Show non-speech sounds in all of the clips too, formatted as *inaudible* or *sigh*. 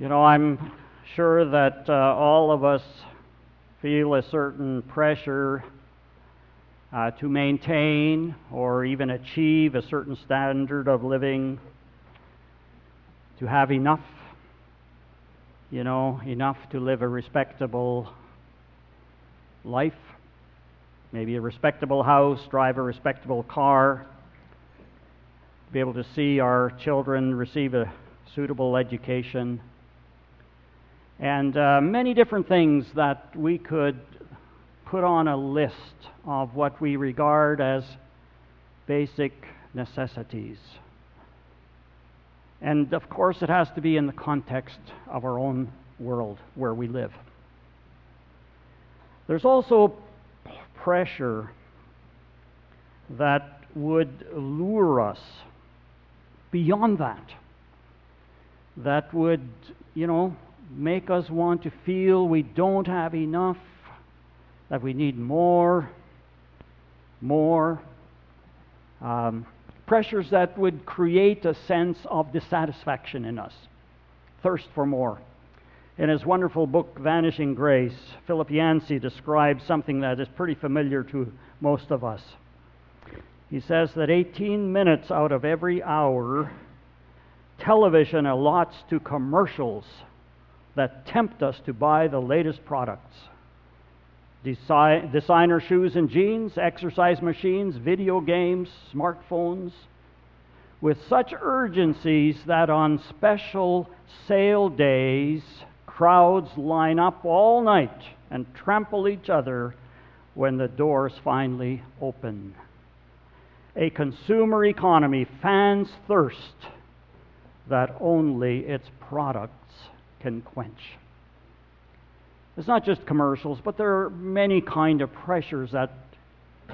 You know, I'm sure that uh, all of us feel a certain pressure uh, to maintain or even achieve a certain standard of living, to have enough, you know, enough to live a respectable life, maybe a respectable house, drive a respectable car, be able to see our children receive a suitable education, and uh, many different things that we could put on a list of what we regard as basic necessities. And of course, it has to be in the context of our own world where we live. There's also pressure that would lure us beyond that, that would, you know, make us want to feel we don't have enough, that we need more, more. Um, pressures that would create a sense of dissatisfaction in us, thirst for more. In his wonderful book, Vanishing Grace, Philip Yancey describes something that is pretty familiar to most of us. He says that 18 minutes out of every hour, television allots to commercials that tempt us to buy the latest products. Desi- designer shoes and jeans, exercise machines, video games, smartphones, with such urgencies that on special sale days, crowds line up all night and trample each other when the doors finally open. A consumer economy fans thirst that only its products can quench. It's not just commercials, but there are many kind of pressures that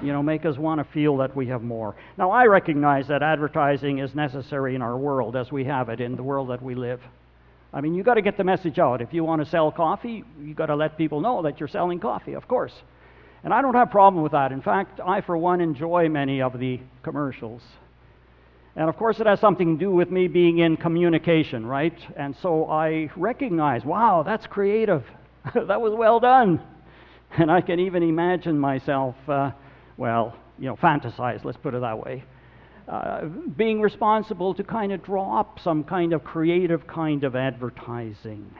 you know make us want to feel that we have more. Now I recognize that advertising is necessary in our world as we have it in the world that we live. I mean, you got to get the message out. If you want to sell coffee, you got to let people know that you're selling coffee, of course. And I don't have a problem with that. In fact, I for one enjoy many of the commercials. And of course, it has something to do with me being in communication, right? And so I recognize, wow, that's creative. *laughs* that was well done. And I can even imagine myself, uh, well, you know, fantasize, let's put it that way, uh, being responsible to kind of draw up some kind of creative kind of advertising.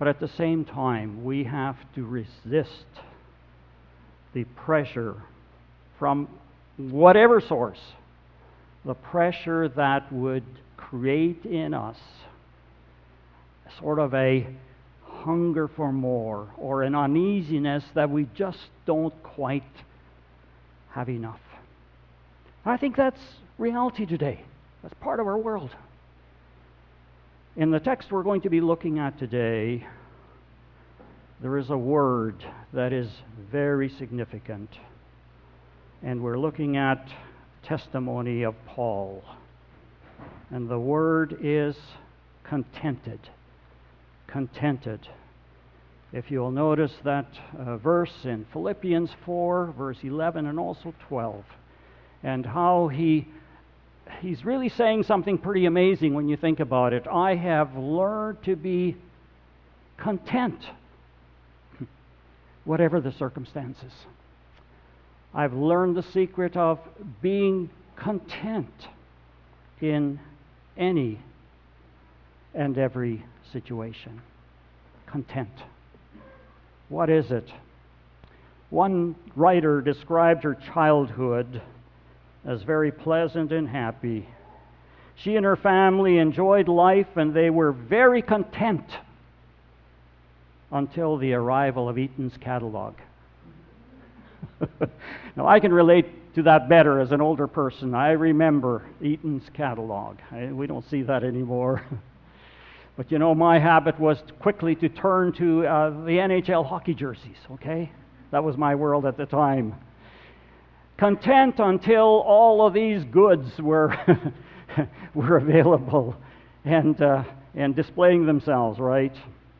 But at the same time, we have to resist the pressure from whatever source the pressure that would create in us sort of a hunger for more or an uneasiness that we just don't quite have enough. I think that's reality today. That's part of our world. In the text we're going to be looking at today, there is a word that is very significant. And we're looking at testimony of Paul. And the word is contented. Contented. If you'll notice that uh, verse in Philippians 4, verse 11, and also 12, and how he he's really saying something pretty amazing when you think about it. I have learned to be content, *laughs* whatever the circumstances. I've learned the secret of being content in any and every situation. Content. What is it? One writer described her childhood as very pleasant and happy. She and her family enjoyed life and they were very content until the arrival of Eaton's catalog. *laughs* now, I can relate to that better as an older person. I remember Eaton's catalog. I, we don't see that anymore. *laughs* but you know, my habit was quickly to turn to uh, the NHL hockey jerseys, okay? That was my world at the time. Content until all of these goods were, *laughs* were available and, uh, and displaying themselves, right?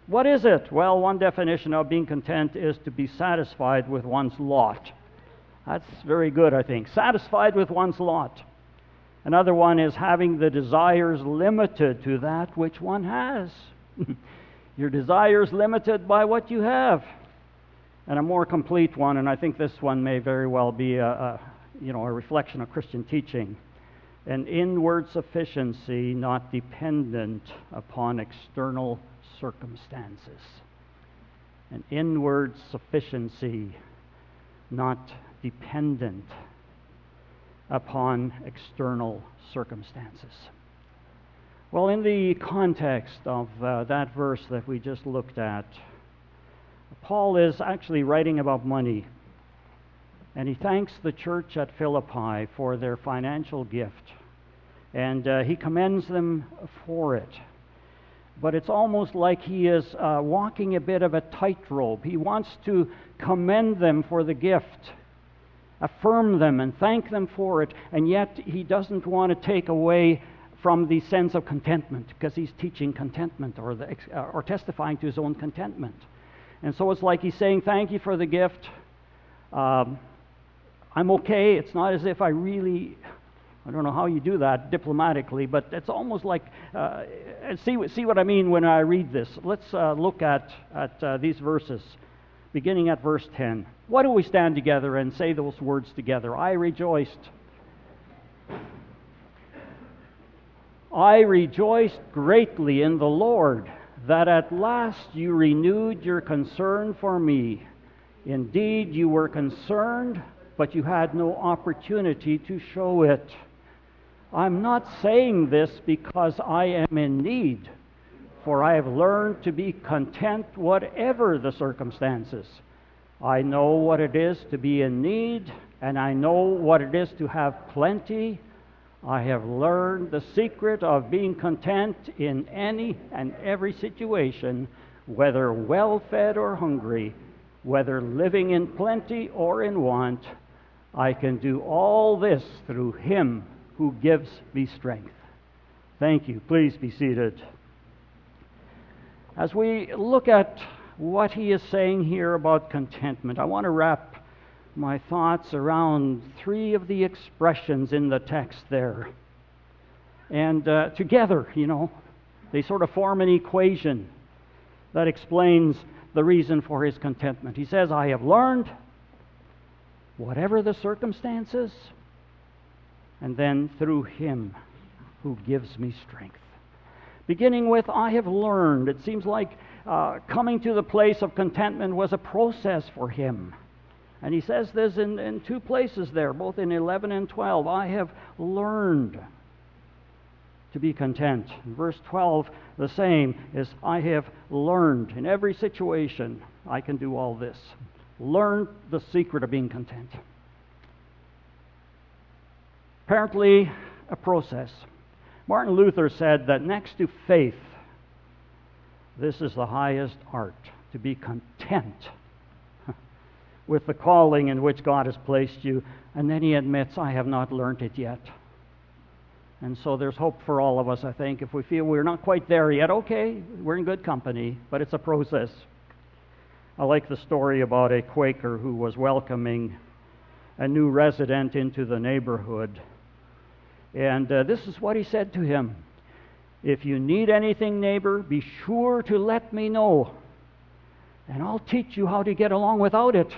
What is it? Well, one definition of being content is to be satisfied with one's lot. That's very good, I think. Satisfied with one's lot. Another one is having the desires limited to that which one has. *laughs* Your desires limited by what you have. And a more complete one, and I think this one may very well be a, a you know, a reflection of Christian teaching an inward sufficiency not dependent upon external circumstances. An inward sufficiency not dependent upon external circumstances. Well, in the context of uh, that verse that we just looked at, Paul is actually writing about money. And he thanks the church at Philippi for their financial gift. And uh, he commends them for it. But it's almost like he is uh, walking a bit of a tightrope. He wants to commend them for the gift, affirm them, and thank them for it. And yet he doesn't want to take away from the sense of contentment because he's teaching contentment or, the, uh, or testifying to his own contentment. And so it's like he's saying, Thank you for the gift. Um, I'm okay. It's not as if I really, I don't know how you do that diplomatically, but it's almost like, uh, see, see what I mean when I read this. Let's uh, look at, at uh, these verses, beginning at verse 10. Why don't we stand together and say those words together? I rejoiced. I rejoiced greatly in the Lord that at last you renewed your concern for me. Indeed, you were concerned but you had no opportunity to show it. I'm not saying this because I am in need, for I have learned to be content whatever the circumstances. I know what it is to be in need, and I know what it is to have plenty. I have learned the secret of being content in any and every situation, whether well fed or hungry, whether living in plenty or in want. I can do all this through him who gives me strength. Thank you. Please be seated. As we look at what he is saying here about contentment, I want to wrap my thoughts around three of the expressions in the text there. And uh, together, you know, they sort of form an equation that explains the reason for his contentment. He says, I have learned whatever the circumstances, and then through Him who gives me strength. Beginning with, I have learned. It seems like uh, coming to the place of contentment was a process for him. And he says this in, in two places there, both in 11 and 12. I have learned to be content. In verse 12, the same is I have learned in every situation I can do all this. Learn the secret of being content. Apparently, a process. Martin Luther said that next to faith, this is the highest art to be content *laughs* with the calling in which God has placed you. And then he admits, I have not learned it yet. And so there's hope for all of us, I think. If we feel we're not quite there yet, okay, we're in good company, but it's a process. I like the story about a Quaker who was welcoming a new resident into the neighborhood. And uh, this is what he said to him If you need anything, neighbor, be sure to let me know, and I'll teach you how to get along without it.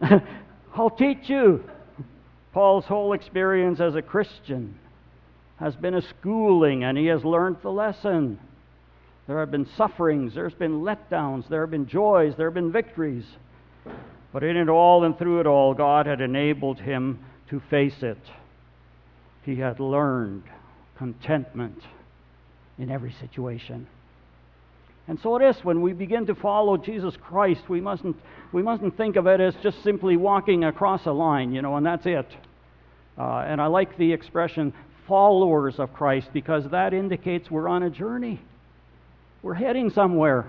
*laughs* I'll teach you. Paul's whole experience as a Christian has been a schooling, and he has learned the lesson. There have been sufferings, there's been letdowns, there have been joys, there have been victories. But in it all and through it all, God had enabled him to face it. He had learned contentment in every situation. And so it is when we begin to follow Jesus Christ, we mustn't, we mustn't think of it as just simply walking across a line, you know, and that's it. Uh, and I like the expression followers of Christ because that indicates we're on a journey. We're heading somewhere.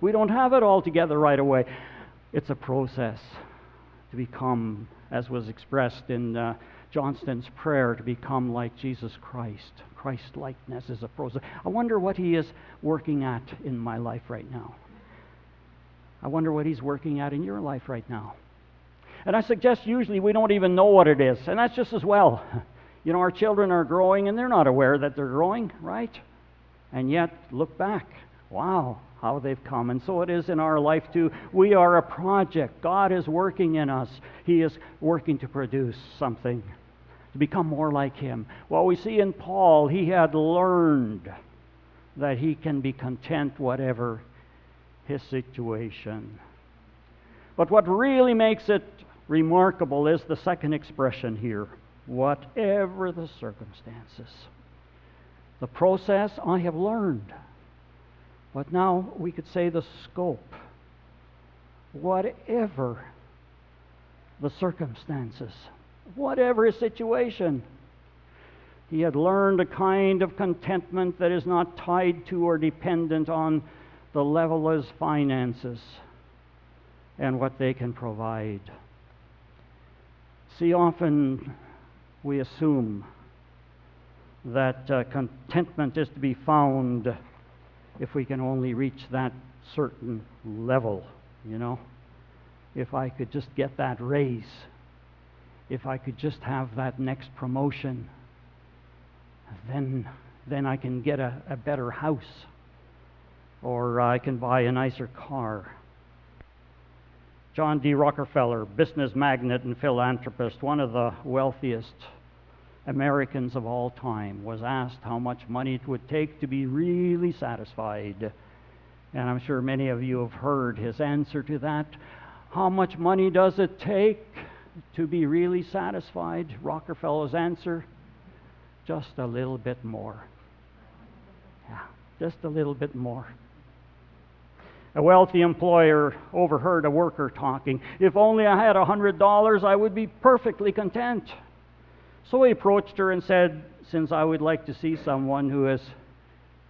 We don't have it all together right away. It's a process to become, as was expressed in uh, Johnston's prayer, to become like Jesus Christ. Christ likeness is a process. I wonder what he is working at in my life right now. I wonder what he's working at in your life right now. And I suggest usually we don't even know what it is, and that's just as well. *laughs* You know, our children are growing and they're not aware that they're growing, right? And yet, look back. Wow, how they've come. And so it is in our life too. We are a project. God is working in us, He is working to produce something, to become more like Him. Well, we see in Paul, he had learned that he can be content whatever his situation. But what really makes it remarkable is the second expression here whatever the circumstances. The process I have learned. But now we could say the scope. Whatever the circumstances, whatever his situation, he had learned a kind of contentment that is not tied to or dependent on the level of his finances and what they can provide. See, often we assume that uh, contentment is to be found if we can only reach that certain level, you know. If I could just get that raise, if I could just have that next promotion, then, then I can get a, a better house or I can buy a nicer car. John D. Rockefeller, business magnate and philanthropist, one of the wealthiest Americans of all time, was asked how much money it would take to be really satisfied. And I'm sure many of you have heard his answer to that. How much money does it take to be really satisfied? Rockefeller's answer just a little bit more. Yeah, just a little bit more. A wealthy employer overheard a worker talking. If only I had a hundred dollars, I would be perfectly content. So he approached her and said, Since I would like to see someone who is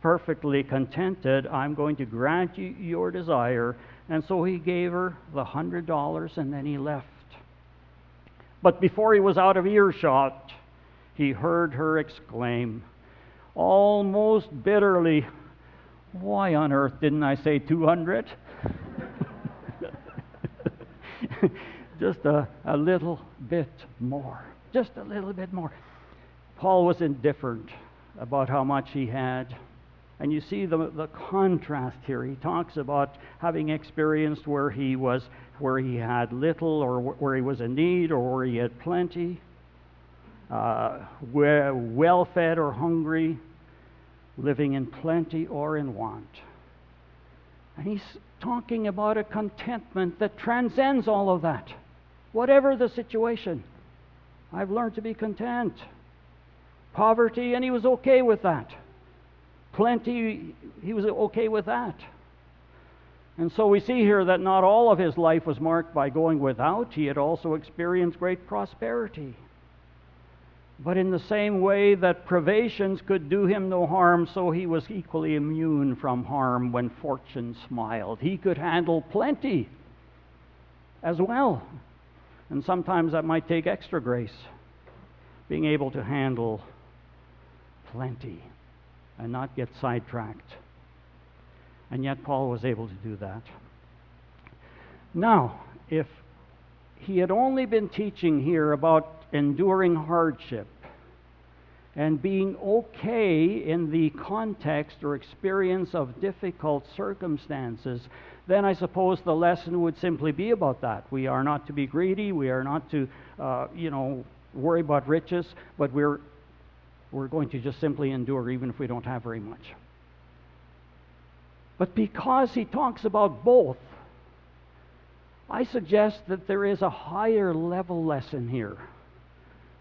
perfectly contented, I'm going to grant you your desire. And so he gave her the hundred dollars and then he left. But before he was out of earshot, he heard her exclaim, almost bitterly, why on earth didn't I say 200? *laughs* Just a, a little bit more. Just a little bit more. Paul was indifferent about how much he had. And you see the, the contrast here. He talks about having experienced where he was, where he had little, or where he was in need, or where he had plenty, uh, well fed or hungry, living in plenty or in want. And he's talking about a contentment that transcends all of that. Whatever the situation, I've learned to be content. Poverty, and he was okay with that. Plenty, he was okay with that. And so we see here that not all of his life was marked by going without, he had also experienced great prosperity. But in the same way that privations could do him no harm, so he was equally immune from harm when fortune smiled. He could handle plenty as well. And sometimes that might take extra grace, being able to handle plenty and not get sidetracked. And yet, Paul was able to do that. Now, if he had only been teaching here about enduring hardship and being okay in the context or experience of difficult circumstances, then I suppose the lesson would simply be about that. We are not to be greedy. We are not to, uh, you know, worry about riches, but we're we're going to just simply endure even if we don't have very much. But because he talks about both, I suggest that there is a higher level lesson here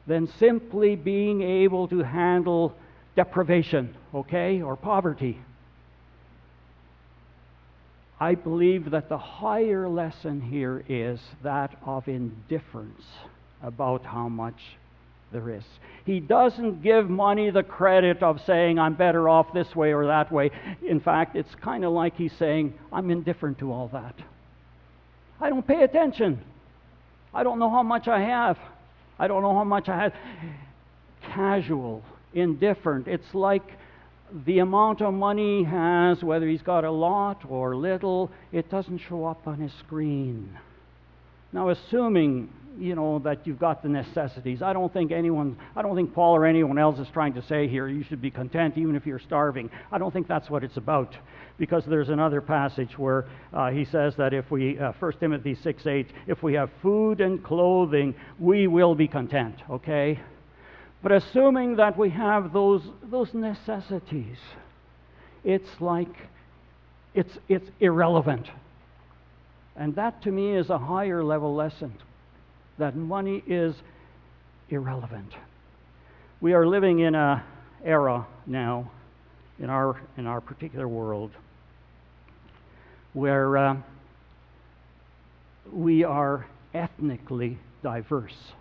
than simply being able to handle deprivation, okay, or poverty. I believe that the higher lesson here is that of indifference about how much there is. He doesn't give money the credit of saying, I'm better off this way or that way. In fact, it's kind of like he's saying, I'm indifferent to all that. I don't pay attention. I don't know how much I have. I don't know how much I had. Casual, indifferent. It's like the amount of money he has, whether he's got a lot or little, it doesn't show up on his screen. Now, assuming you know, that you've got the necessities. I don't think anyone, I don't think Paul or anyone else is trying to say here you should be content even if you're starving. I don't think that's what it's about. Because there's another passage where uh, he says that if we, uh, 1 Timothy 6 8, if we have food and clothing, we will be content, okay? But assuming that we have those, those necessities, it's like, it's, it's irrelevant. And that to me is a higher level lesson that money is irrelevant. We are living in an era now, in our, in our particular world, where uh, we are ethnically diverse.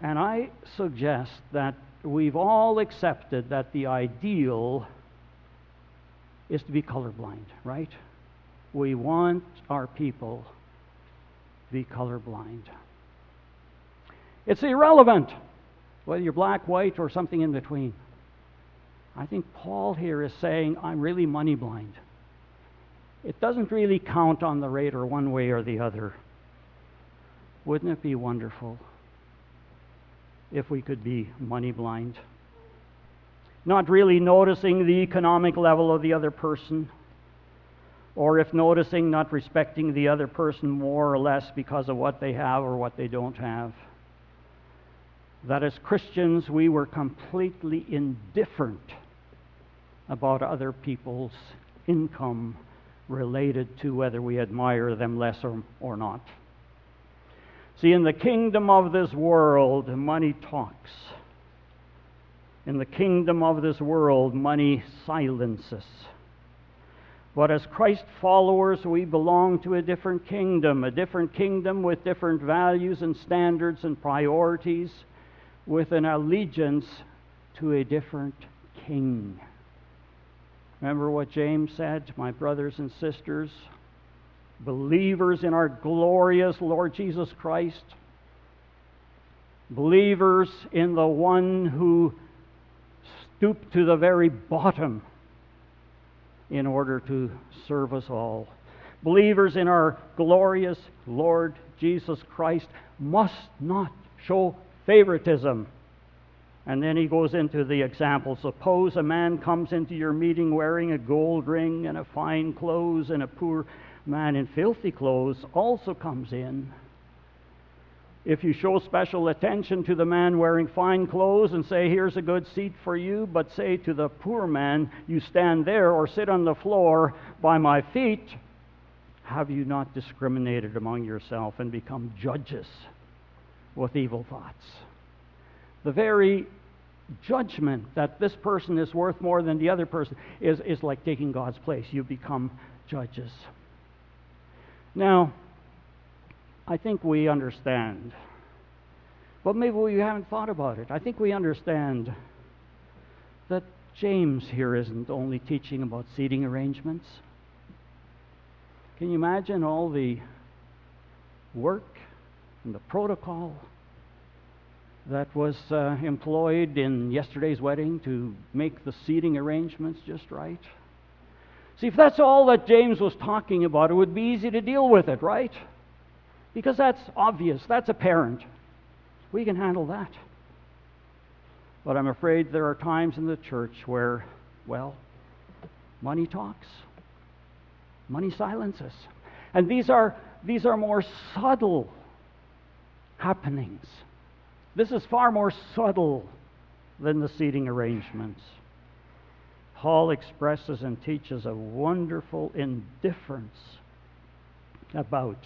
And I suggest that we've all accepted that the ideal is to be colorblind, right? We want our people to be colorblind. It's irrelevant whether you're black, white, or something in between. I think Paul here is saying, I'm really money blind. It doesn't really count on the radar one way or the other. Wouldn't it be wonderful if we could be money blind? Not really noticing the economic level of the other person, or if noticing, not respecting the other person more or less because of what they have or what they don't have. That as Christians, we were completely indifferent about other people's income related to whether we admire them less or, or not. See, in the kingdom of this world, money talks. In the kingdom of this world, money silences. But as Christ followers, we belong to a different kingdom, a different kingdom with different values and standards and priorities, with an allegiance to a different king. Remember what James said, my brothers and sisters, believers in our glorious Lord Jesus Christ, believers in the one who stooped to the very bottom in order to serve us all. Believers in our glorious Lord Jesus Christ must not show favoritism and then he goes into the example. Suppose a man comes into your meeting wearing a gold ring and a fine clothes, and a poor man in filthy clothes also comes in. If you show special attention to the man wearing fine clothes and say, Here's a good seat for you, but say to the poor man, You stand there or sit on the floor by my feet, have you not discriminated among yourself and become judges with evil thoughts? the very judgment that this person is worth more than the other person is, is like taking God's place. You become judges. Now, I think we understand, but maybe we haven't thought about it. I think we understand that James here isn't only teaching about seating arrangements. Can you imagine all the work and the protocol that was uh, employed in yesterday's wedding to make the seating arrangements just right. See, if that's all that James was talking about, it would be easy to deal with it, right? Because that's obvious, that's apparent. We can handle that. But I'm afraid there are times in the church where, well, money talks, money silences. And these are, these are more subtle happenings this is far more subtle than the seating arrangements. Paul expresses and teaches a wonderful indifference about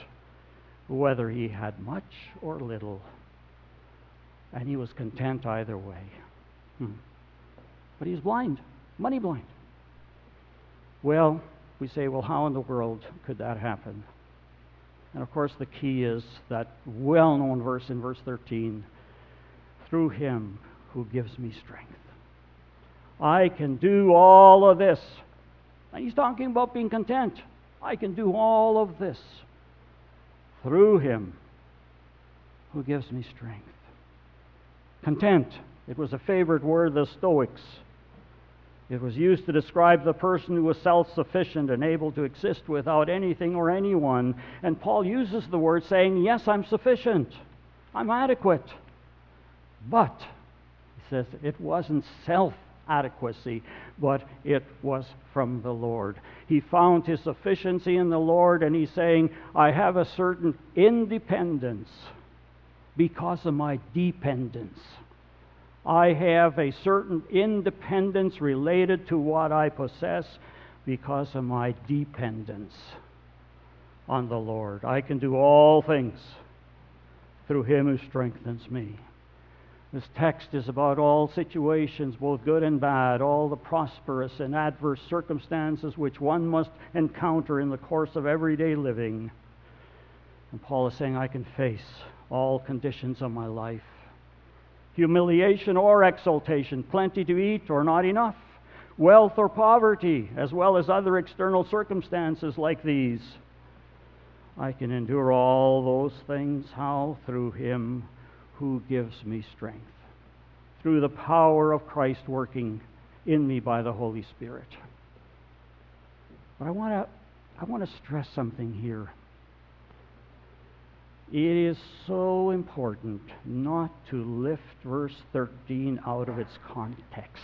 whether he had much or little, and he was content either way. Hmm. But he's blind, money blind. Well, we say, well, how in the world could that happen? And of course, the key is that well known verse in verse 13 through him who gives me strength. I can do all of this. And he's talking about being content. I can do all of this through him who gives me strength. Content. It was a favorite word of the Stoics. It was used to describe the person who was self sufficient and able to exist without anything or anyone. And Paul uses the word saying, Yes, I'm sufficient. I'm adequate. But, he says, it wasn't self adequacy, but it was from the Lord. He found his sufficiency in the Lord, and he's saying, I have a certain independence because of my dependence. I have a certain independence related to what I possess because of my dependence on the Lord. I can do all things through Him who strengthens me. This text is about all situations, both good and bad, all the prosperous and adverse circumstances which one must encounter in the course of everyday living. And Paul is saying, I can face all conditions of my life humiliation or exaltation, plenty to eat or not enough, wealth or poverty, as well as other external circumstances like these. I can endure all those things. How? Through Him who gives me strength. Through the power of Christ working in me by the Holy Spirit. But I want to I want to stress something here. It is so important not to lift verse 13 out of its context.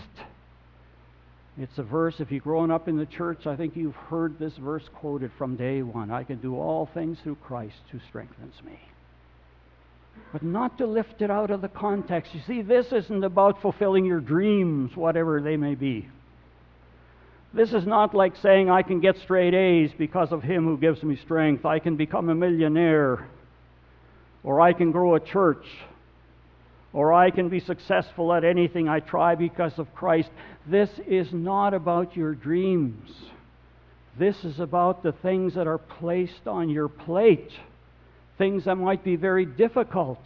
It's a verse, if you've grown up in the church, I think you've heard this verse quoted from day one. I can do all things through Christ who strengthens me. But not to lift it out of the context. You see, this isn't about fulfilling your dreams, whatever they may be. This is not like saying, I can get straight A's because of Him who gives me strength. I can become a millionaire or I can grow a church, or I can be successful at anything I try because of Christ. This is not about your dreams. This is about the things that are placed on your plate, things that might be very difficult.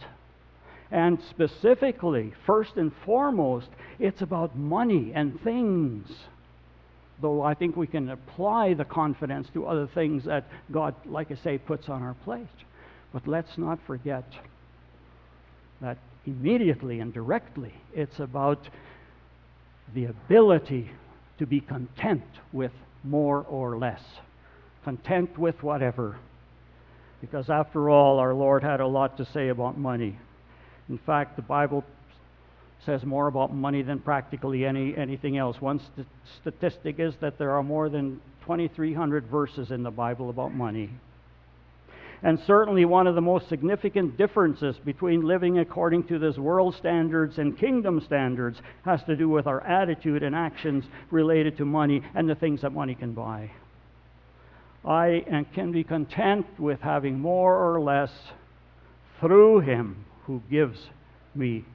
And specifically, first and foremost, it's about money and things. Though I think we can apply the confidence to other things that God, like I say, puts on our plate. But let's not forget that immediately and directly it's about the ability to be content with more or less, content with whatever. Because after all, our Lord had a lot to say about money. In fact, the Bible says more about money than practically any, anything else. One st- statistic is that there are more than 2,300 verses in the Bible about money. And certainly, one of the most significant differences between living according to this world standards and kingdom standards has to do with our attitude and actions related to money and the things that money can buy. I can be content with having more or less through Him who gives me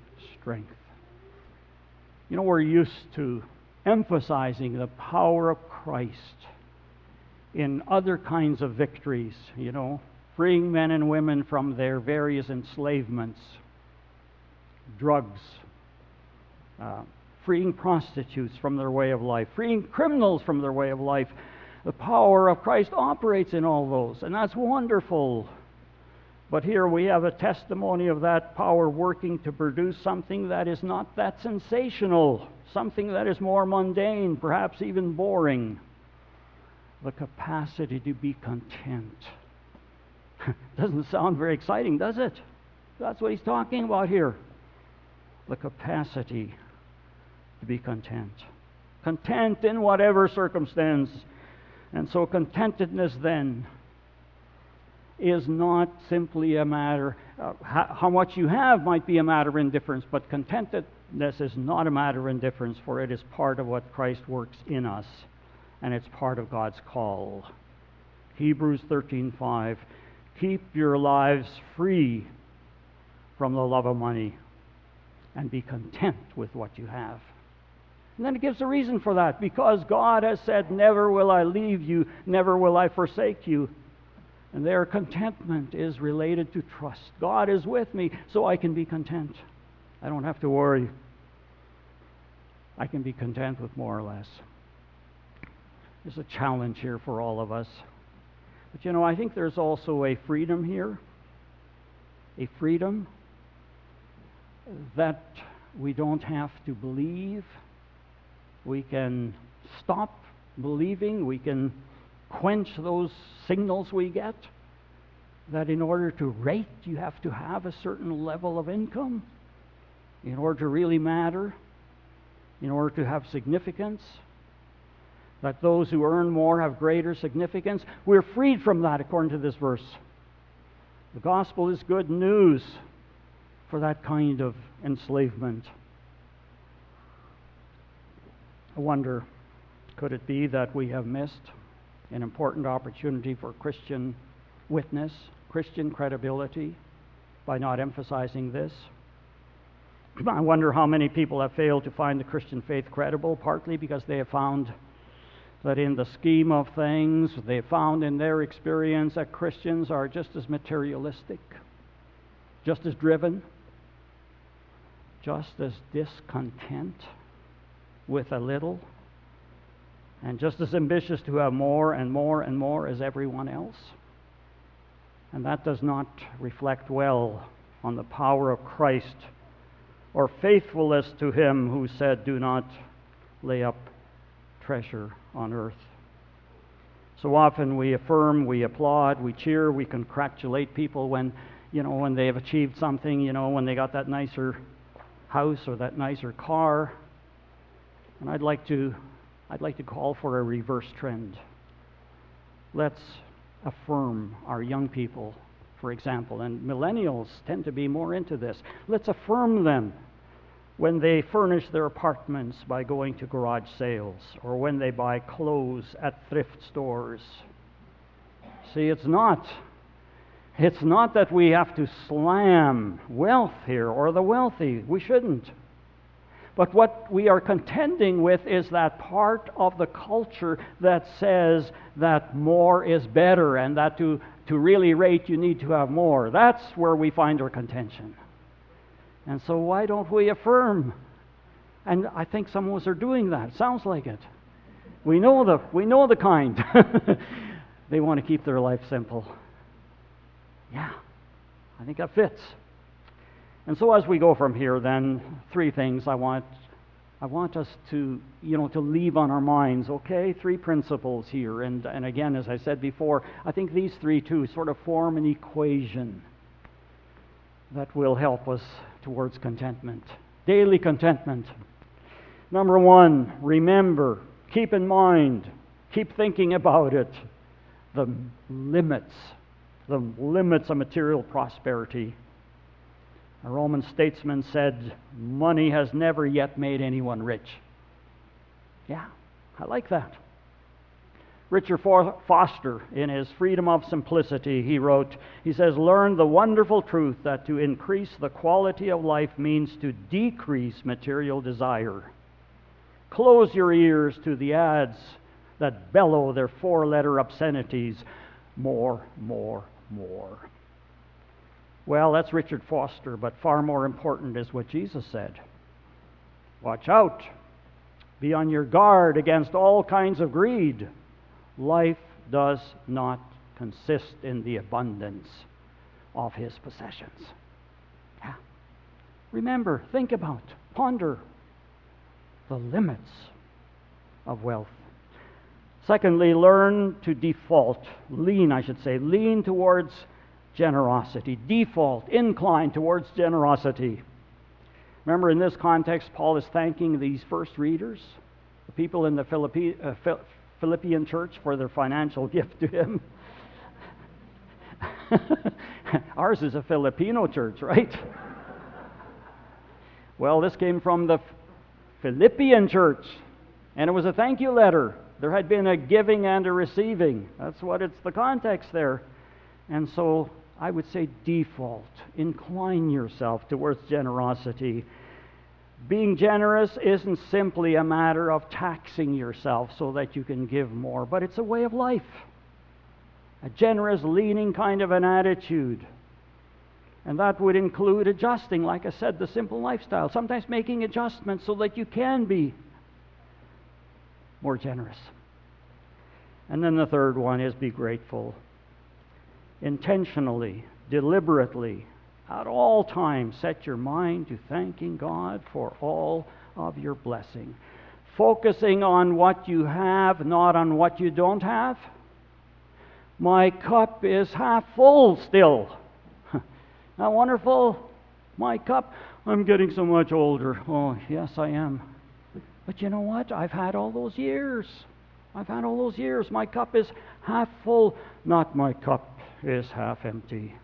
strength. You know, we're used to emphasizing the power of Christ in other kinds of victories, you know, freeing men and women from their various enslavements, drugs, uh, freeing prostitutes from their way of life, freeing criminals from their way of life. The power of Christ operates in all those, and that's wonderful. But here we have a testimony of that power working to produce something that is not that sensational, something that is more mundane, perhaps even boring. The capacity to be content *laughs* Doesn't sound very exciting, does it? That's what he's talking about here. The capacity to be content. Content in whatever circumstance. And so, contentedness then is not simply a matter, uh, how, how much you have might be a matter of indifference, but contentedness is not a matter of indifference, for it is part of what Christ works in us, and it's part of God's call. Hebrews 13:5 Keep your lives free from the love of money and be content with what you have. And then it gives a reason for that because God has said, Never will I leave you, never will I forsake you. And their contentment is related to trust. God is with me, so I can be content. I don't have to worry. I can be content with more or less. There's a challenge here for all of us. But you know, I think there's also a freedom here, a freedom that we don't have to believe We can stop believing. We can quench those signals we get that in order to rate, you have to have a certain level of income in order to really matter, in order to have significance. That those who earn more have greater significance. We're freed from that according to this verse. The gospel is good news for that kind of enslavement. I wonder could it be that we have missed an important opportunity for Christian witness, Christian credibility, by not emphasizing this? I wonder how many people have failed to find the Christian faith credible, partly because they have found that in the scheme of things, they found in their experience that Christians are just as materialistic, just as driven, just as discontent with a little, and just as ambitious to have more and more and more as everyone else. And that does not reflect well on the power of Christ or faithfulness to Him who said, Do not lay up treasure on earth. So often we affirm, we applaud, we cheer, we congratulate people when, you know, when they have achieved something, you know, when they got that nicer house or that nicer car. And I'd like to I'd like to call for a reverse trend. Let's affirm our young people, for example, and millennials tend to be more into this. Let's affirm them when they furnish their apartments by going to garage sales or when they buy clothes at thrift stores. See, it's not it's not that we have to slam wealth here or the wealthy. We shouldn't. But what we are contending with is that part of the culture that says that more is better and that to, to really rate you need to have more. That's where we find our contention. And so, why don't we affirm? And I think some of us are doing that. Sounds like it. We know the, we know the kind. *laughs* they want to keep their life simple. Yeah, I think that fits. And so as we go from here, then three things I want I want us to, you know, to leave on our minds, okay? Three principles here. And, and again, as I said before, I think these three, too, sort of form an equation that will help us towards contentment. Daily contentment. Number one, remember, keep in mind, keep thinking about it, the limits, the limits of material prosperity. A Roman statesman said, Money has never yet made anyone rich. Yeah, I like that. Richard Foster, in his Freedom of Simplicity, he wrote, he says, Learn the wonderful truth that to increase the quality of life means to decrease material desire. Close your ears to the ads that bellow their four letter obscenities more, more, more. Well, that's Richard Foster, but far more important is what Jesus said Watch out, be on your guard against all kinds of greed life does not consist in the abundance of his possessions. Yeah. Remember, think about, ponder the limits of wealth. Secondly, learn to default, lean, I should say, lean towards generosity, default, incline towards generosity. Remember, in this context, Paul is thanking these first readers, the people in the Philippi, uh, Philippian church for their financial *laughs* gift to him. *laughs* Ours is a Filipino church, right? *laughs* well, this came from the Philippian church, and it was a thank you letter. There had been a giving and a receiving. That's what it's the context there. And so I would say default. Incline yourself towards generosity being generous isn't simply a matter of taxing yourself so that you can give more, but it's a way of life. A generous, leaning kind of an attitude. And that would include adjusting, like I said, the simple lifestyle. Sometimes making adjustments so that you can be more generous. And then the third one is be grateful. Intentionally, deliberately, at all times, set your mind to thanking God for all of your blessing. focusing on what you have, not on what you don't have. My cup is half full still. *laughs* Not wonderful? My cup. I'm getting so much older. Oh, yes, I am. But you know what? I've had all those years. I've had all those years. My cup is half full, not my cup is half empty.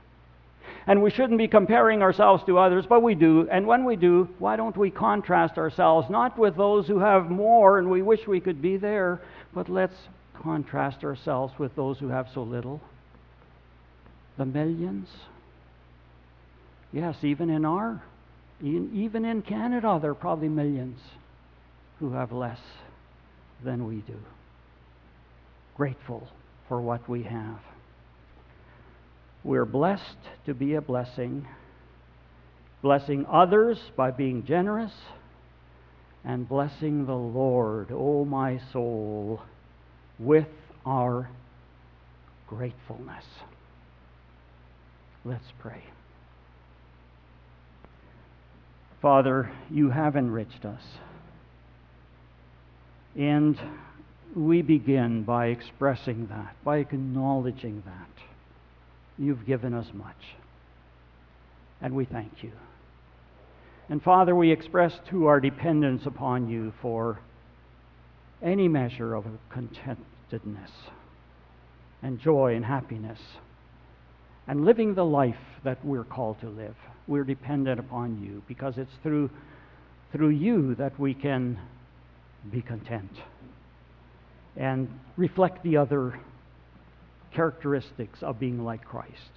And we shouldn't be comparing ourselves to others, but we do. And when we do, why don't we contrast ourselves not with those who have more and we wish we could be there, but let's contrast ourselves with those who have so little? The millions. Yes, even in our, even in Canada, there are probably millions who have less than we do. Grateful for what we have. We're blessed to be a blessing, blessing others by being generous, and blessing the Lord, O oh my soul, with our gratefulness. Let's pray. Father, you have enriched us. And we begin by expressing that, by acknowledging that. You've given us much. And we thank you. And Father, we express to our dependence upon you for any measure of contentedness and joy and happiness and living the life that we're called to live. We're dependent upon you because it's through, through you that we can be content and reflect the other characteristics of being like Christ.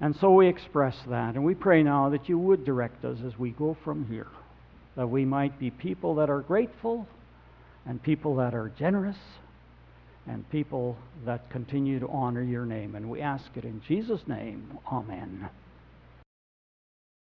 And so we express that, and we pray now that you would direct us as we go from here, that we might be people that are grateful, and people that are generous, and people that continue to honor your name. And we ask it in Jesus' name. Amen.